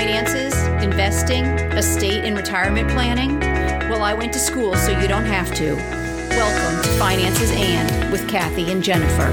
finances, investing, estate and retirement planning? Well, I went to school so you don't have to. Welcome to Finances and with Kathy and Jennifer.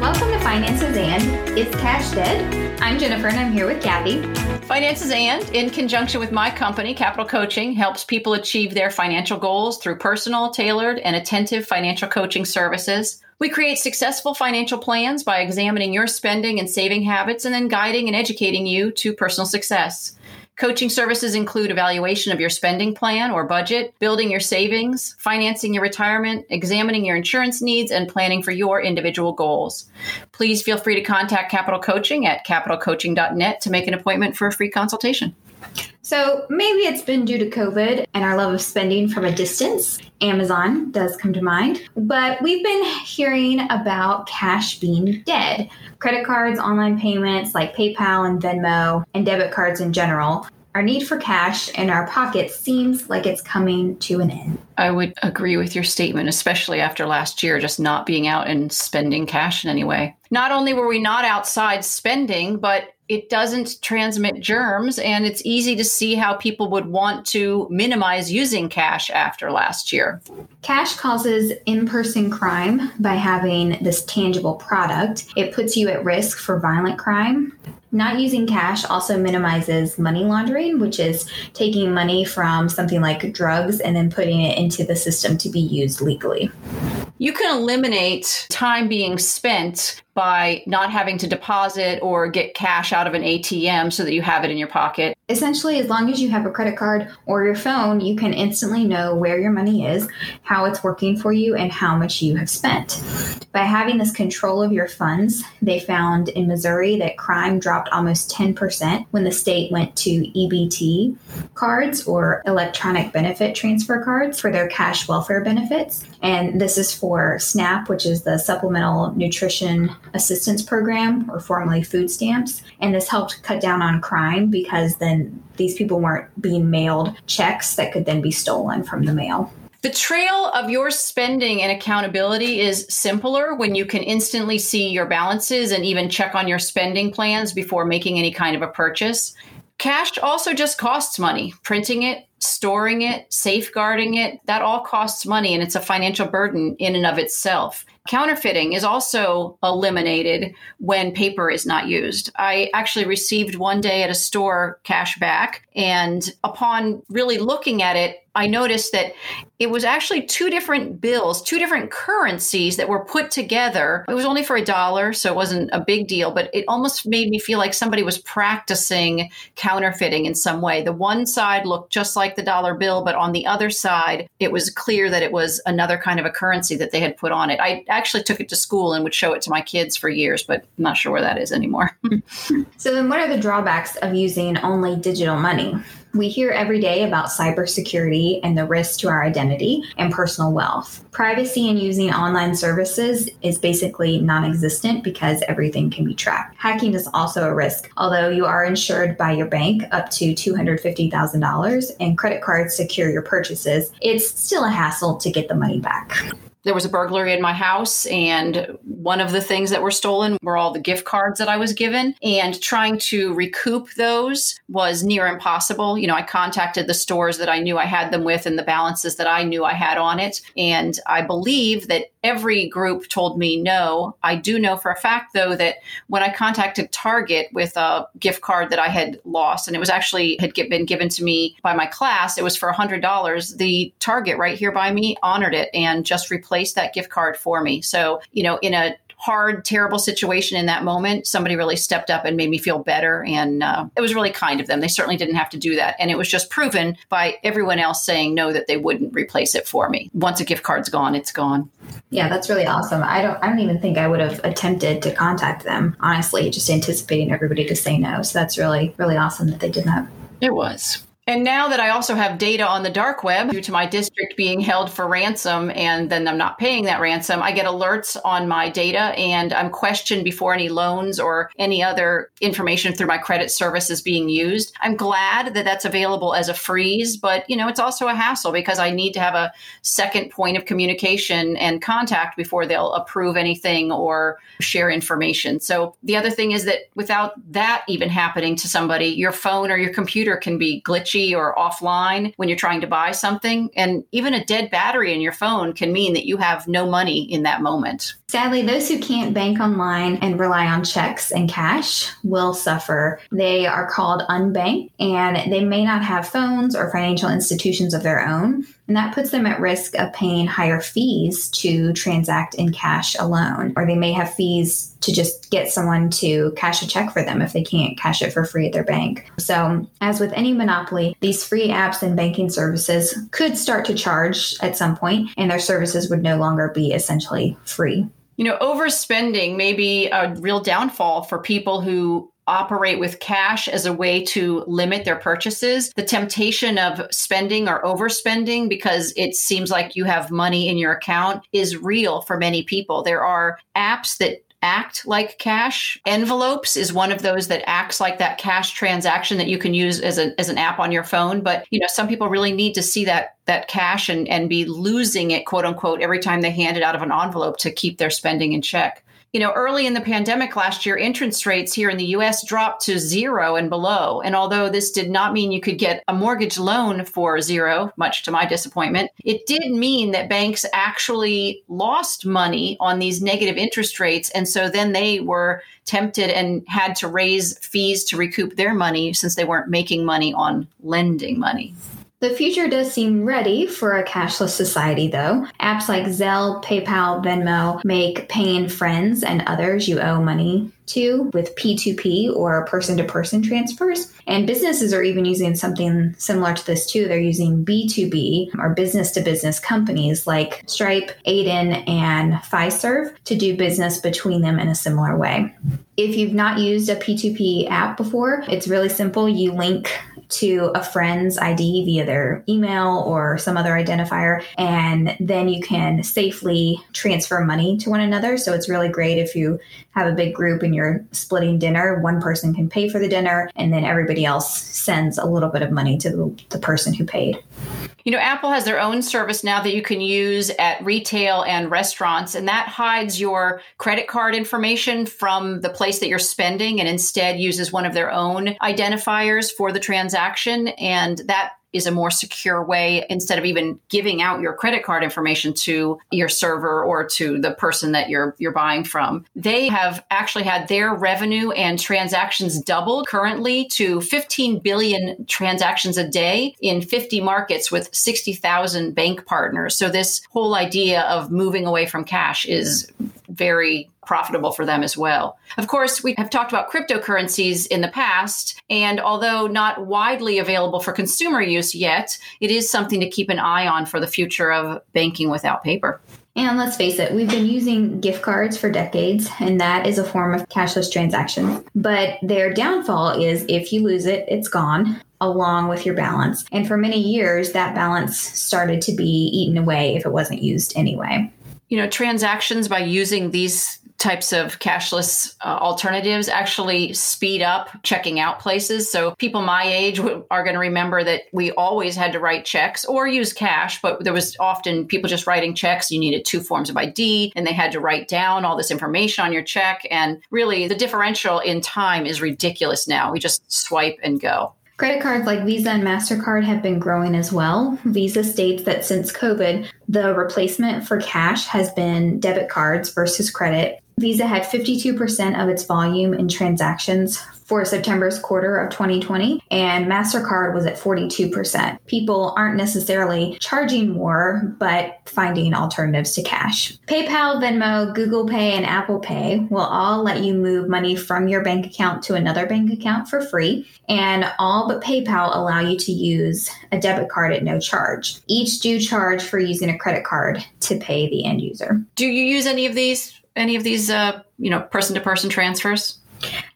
Welcome to Finances and It's Cash Dead. I'm Jennifer and I'm here with Kathy. Finances and, in conjunction with my company, Capital Coaching, helps people achieve their financial goals through personal, tailored, and attentive financial coaching services. We create successful financial plans by examining your spending and saving habits and then guiding and educating you to personal success. Coaching services include evaluation of your spending plan or budget, building your savings, financing your retirement, examining your insurance needs, and planning for your individual goals. Please feel free to contact Capital Coaching at capitalcoaching.net to make an appointment for a free consultation. So maybe it's been due to COVID and our love of spending from a distance. Amazon does come to mind. But we've been hearing about cash being dead. Credit cards, online payments like PayPal and Venmo, and debit cards in general. Our need for cash in our pockets seems like it's coming to an end. I would agree with your statement, especially after last year, just not being out and spending cash in any way. Not only were we not outside spending, but it doesn't transmit germs and it's easy to see how people would want to minimize using cash after last year. Cash causes in-person crime by having this tangible product. It puts you at risk for violent crime. Not using cash also minimizes money laundering, which is taking money from something like drugs and then putting it into the system to be used legally. You can eliminate time being spent by not having to deposit or get cash out of an ATM so that you have it in your pocket. Essentially, as long as you have a credit card or your phone, you can instantly know where your money is, how it's working for you, and how much you have spent. By having this control of your funds, they found in Missouri that crime dropped almost 10% when the state went to EBT cards or electronic benefit transfer cards for their cash welfare benefits. And this is for SNAP, which is the Supplemental Nutrition Assistance Program, or formerly food stamps. And this helped cut down on crime because then these people weren't being mailed checks that could then be stolen from the mail. The trail of your spending and accountability is simpler when you can instantly see your balances and even check on your spending plans before making any kind of a purchase. Cash also just costs money. Printing it, storing it, safeguarding it, that all costs money and it's a financial burden in and of itself. Counterfeiting is also eliminated when paper is not used. I actually received one day at a store cash back, and upon really looking at it, I noticed that it was actually two different bills, two different currencies that were put together. It was only for a dollar, so it wasn't a big deal, but it almost made me feel like somebody was practicing counterfeiting in some way. The one side looked just like the dollar bill, but on the other side, it was clear that it was another kind of a currency that they had put on it. I actually took it to school and would show it to my kids for years, but I'm not sure where that is anymore. so, then what are the drawbacks of using only digital money? We hear every day about cybersecurity and the risks to our identity and personal wealth. Privacy in using online services is basically non existent because everything can be tracked. Hacking is also a risk, although you are insured by your bank up to $250,000 and credit cards secure your purchases, it's still a hassle to get the money back there was a burglary in my house and one of the things that were stolen were all the gift cards that I was given and trying to recoup those was near impossible. You know, I contacted the stores that I knew I had them with and the balances that I knew I had on it and I believe that every group told me no. I do know for a fact though that when I contacted Target with a gift card that I had lost and it was actually had been given to me by my class, it was for $100. The Target right here by me honored it and just replaced that gift card for me. So, you know, in a hard, terrible situation in that moment, somebody really stepped up and made me feel better. And uh, it was really kind of them. They certainly didn't have to do that. And it was just proven by everyone else saying no that they wouldn't replace it for me. Once a gift card's gone, it's gone. Yeah, that's really awesome. I don't I don't even think I would have attempted to contact them, honestly, just anticipating everybody to say no. So that's really, really awesome that they did that. It was. And now that I also have data on the dark web due to my district being held for ransom and then I'm not paying that ransom, I get alerts on my data and I'm questioned before any loans or any other information through my credit service is being used. I'm glad that that's available as a freeze, but you know, it's also a hassle because I need to have a second point of communication and contact before they'll approve anything or share information. So the other thing is that without that even happening to somebody, your phone or your computer can be glitchy or offline when you're trying to buy something. And even a dead battery in your phone can mean that you have no money in that moment. Sadly, those who can't bank online and rely on checks and cash will suffer. They are called unbanked and they may not have phones or financial institutions of their own. And that puts them at risk of paying higher fees to transact in cash alone. Or they may have fees to just get someone to cash a check for them if they can't cash it for free at their bank. So, as with any monopoly, these free apps and banking services could start to charge at some point, and their services would no longer be essentially free. You know, overspending may be a real downfall for people who operate with cash as a way to limit their purchases. The temptation of spending or overspending because it seems like you have money in your account is real for many people. There are apps that act like cash. Envelopes is one of those that acts like that cash transaction that you can use as, a, as an app on your phone. But you know, some people really need to see that that cash and, and be losing it, quote unquote, every time they hand it out of an envelope to keep their spending in check you know, early in the pandemic last year, interest rates here in the US dropped to zero and below. And although this did not mean you could get a mortgage loan for zero, much to my disappointment, it did mean that banks actually lost money on these negative interest rates. And so then they were tempted and had to raise fees to recoup their money since they weren't making money on lending money. The future does seem ready for a cashless society, though. Apps like Zelle, PayPal, Venmo make paying friends and others you owe money to with P2P or person to person transfers. And businesses are even using something similar to this too. They're using B2B or business to business companies like Stripe, Adyen, and Fiserv to do business between them in a similar way. If you've not used a P2P app before, it's really simple. You link to a friend's ID via their email or some other identifier, and then you can safely transfer money to one another. So it's really great if you have a big group and you're splitting dinner, one person can pay for the dinner, and then everybody else sends a little bit of money to the, person who paid. You know, Apple has their own service now that you can use at retail and restaurants, and that hides your credit card information from the place that you're spending and instead uses one of their own identifiers for the transaction. And that is a more secure way instead of even giving out your credit card information to your server or to the person that you're you're buying from. They have actually had their revenue and transactions doubled currently to 15 billion transactions a day in 50 markets with 60,000 bank partners. So this whole idea of moving away from cash is very profitable for them as well. Of course, we have talked about cryptocurrencies in the past, and although not widely available for consumer use yet, it is something to keep an eye on for the future of banking without paper. And let's face it, we've been using gift cards for decades, and that is a form of cashless transaction. But their downfall is if you lose it, it's gone along with your balance. And for many years, that balance started to be eaten away if it wasn't used anyway. You know, transactions by using these types of cashless uh, alternatives actually speed up checking out places. So people my age are going to remember that we always had to write checks or use cash, but there was often people just writing checks. You needed two forms of ID and they had to write down all this information on your check. And really, the differential in time is ridiculous now. We just swipe and go. Credit cards like Visa and MasterCard have been growing as well. Visa states that since COVID, the replacement for cash has been debit cards versus credit. Visa had 52% of its volume in transactions for September's quarter of 2020, and MasterCard was at 42%. People aren't necessarily charging more, but finding alternatives to cash. PayPal, Venmo, Google Pay, and Apple Pay will all let you move money from your bank account to another bank account for free, and all but PayPal allow you to use a debit card at no charge. Each do charge for using a credit card to pay the end user. Do you use any of these? Any of these, uh, you know, person-to-person transfers?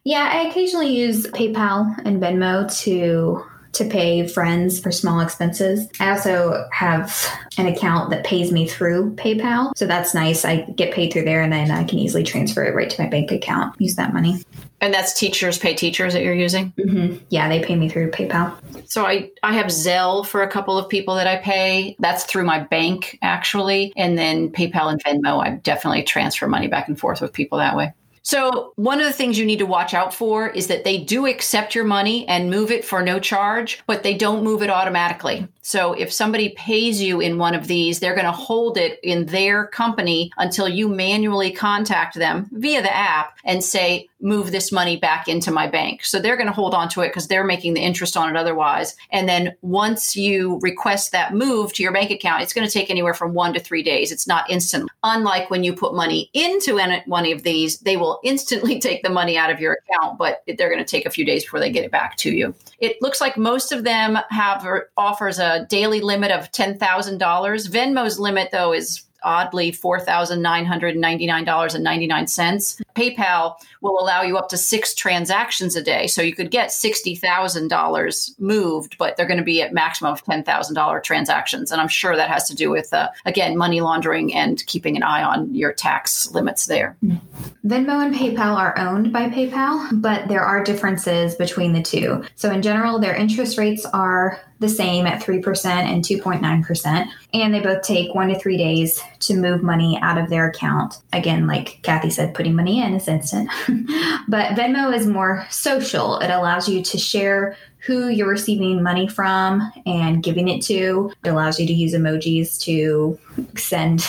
Yeah, I occasionally use PayPal and Venmo to to pay friends for small expenses. I also have an account that pays me through PayPal. So that's nice. I get paid through there and then I can easily transfer it right to my bank account, use that money. And that's teachers pay teachers that you're using? Mm-hmm. Yeah, they pay me through PayPal. So I, I have Zelle for a couple of people that I pay. That's through my bank, actually. And then PayPal and Venmo, I definitely transfer money back and forth with people that way. So, one of the things you need to watch out for is that they do accept your money and move it for no charge, but they don't move it automatically. So, if somebody pays you in one of these, they're going to hold it in their company until you manually contact them via the app and say, move this money back into my bank. So they're going to hold on to it because they're making the interest on it otherwise. And then once you request that move to your bank account, it's going to take anywhere from one to three days. It's not instant. Unlike when you put money into one of these, they will instantly take the money out of your account, but they're going to take a few days before they get it back to you. It looks like most of them have offers a daily limit of $10,000. Venmo's limit though is oddly $4,999.99. PayPal will allow you up to six transactions a day. So you could get $60,000 moved, but they're going to be at maximum of $10,000 transactions. And I'm sure that has to do with, uh, again, money laundering and keeping an eye on your tax limits there. Venmo and PayPal are owned by PayPal, but there are differences between the two. So in general, their interest rates are the same at 3% and 2.9%. And they both take one to three days to move money out of their account. Again, like Kathy said, putting money in is instant. but Venmo is more social. It allows you to share who you're receiving money from and giving it to. It allows you to use emojis to send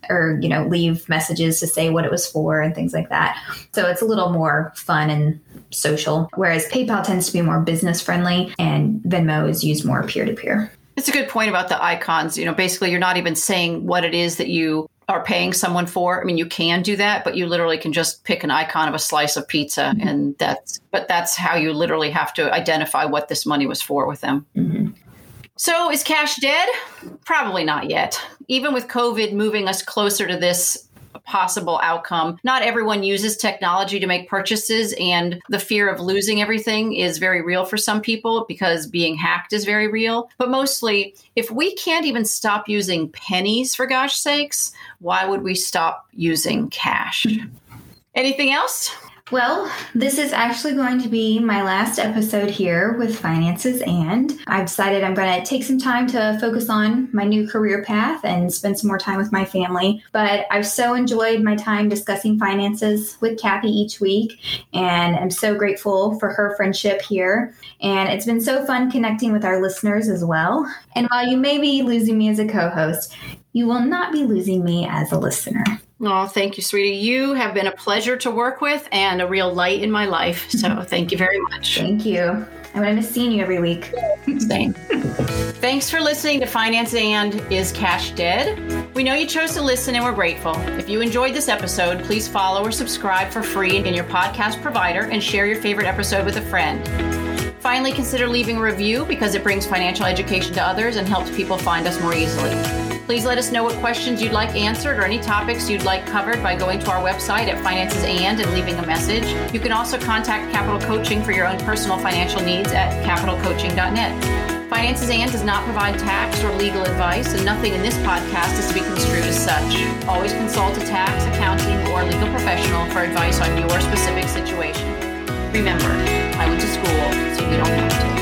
or, you know, leave messages to say what it was for and things like that. So it's a little more fun and social, whereas PayPal tends to be more business friendly and Venmo is used more peer to peer. It's a good point about the icons. You know, basically, you're not even saying what it is that you are paying someone for. I mean, you can do that, but you literally can just pick an icon of a slice of pizza, mm-hmm. and that's. But that's how you literally have to identify what this money was for with them. Mm-hmm. So, is cash dead? Probably not yet. Even with COVID moving us closer to this possible outcome. Not everyone uses technology to make purchases, and the fear of losing everything is very real for some people because being hacked is very real. But mostly, if we can't even stop using pennies, for gosh sakes, why would we stop using cash? Anything else? Well, this is actually going to be my last episode here with Finances and I've decided I'm going to take some time to focus on my new career path and spend some more time with my family. But I've so enjoyed my time discussing finances with Kathy each week and I'm so grateful for her friendship here. And it's been so fun connecting with our listeners as well. And while you may be losing me as a co host, you will not be losing me as a listener. Oh, thank you, sweetie. You have been a pleasure to work with and a real light in my life. So thank you very much. Thank you. I'm going to miss seeing you every week. Same. Thanks for listening to Finance and Is Cash Dead? We know you chose to listen and we're grateful. If you enjoyed this episode, please follow or subscribe for free in your podcast provider and share your favorite episode with a friend. Finally, consider leaving a review because it brings financial education to others and helps people find us more easily. Please let us know what questions you'd like answered or any topics you'd like covered by going to our website at Finances and and leaving a message. You can also contact Capital Coaching for your own personal financial needs at capitalcoaching.net. Finances and does not provide tax or legal advice, and nothing in this podcast is to be construed as such. Always consult a tax, accounting, or legal professional for advice on your specific situation. Remember, I went to school, so you don't have to.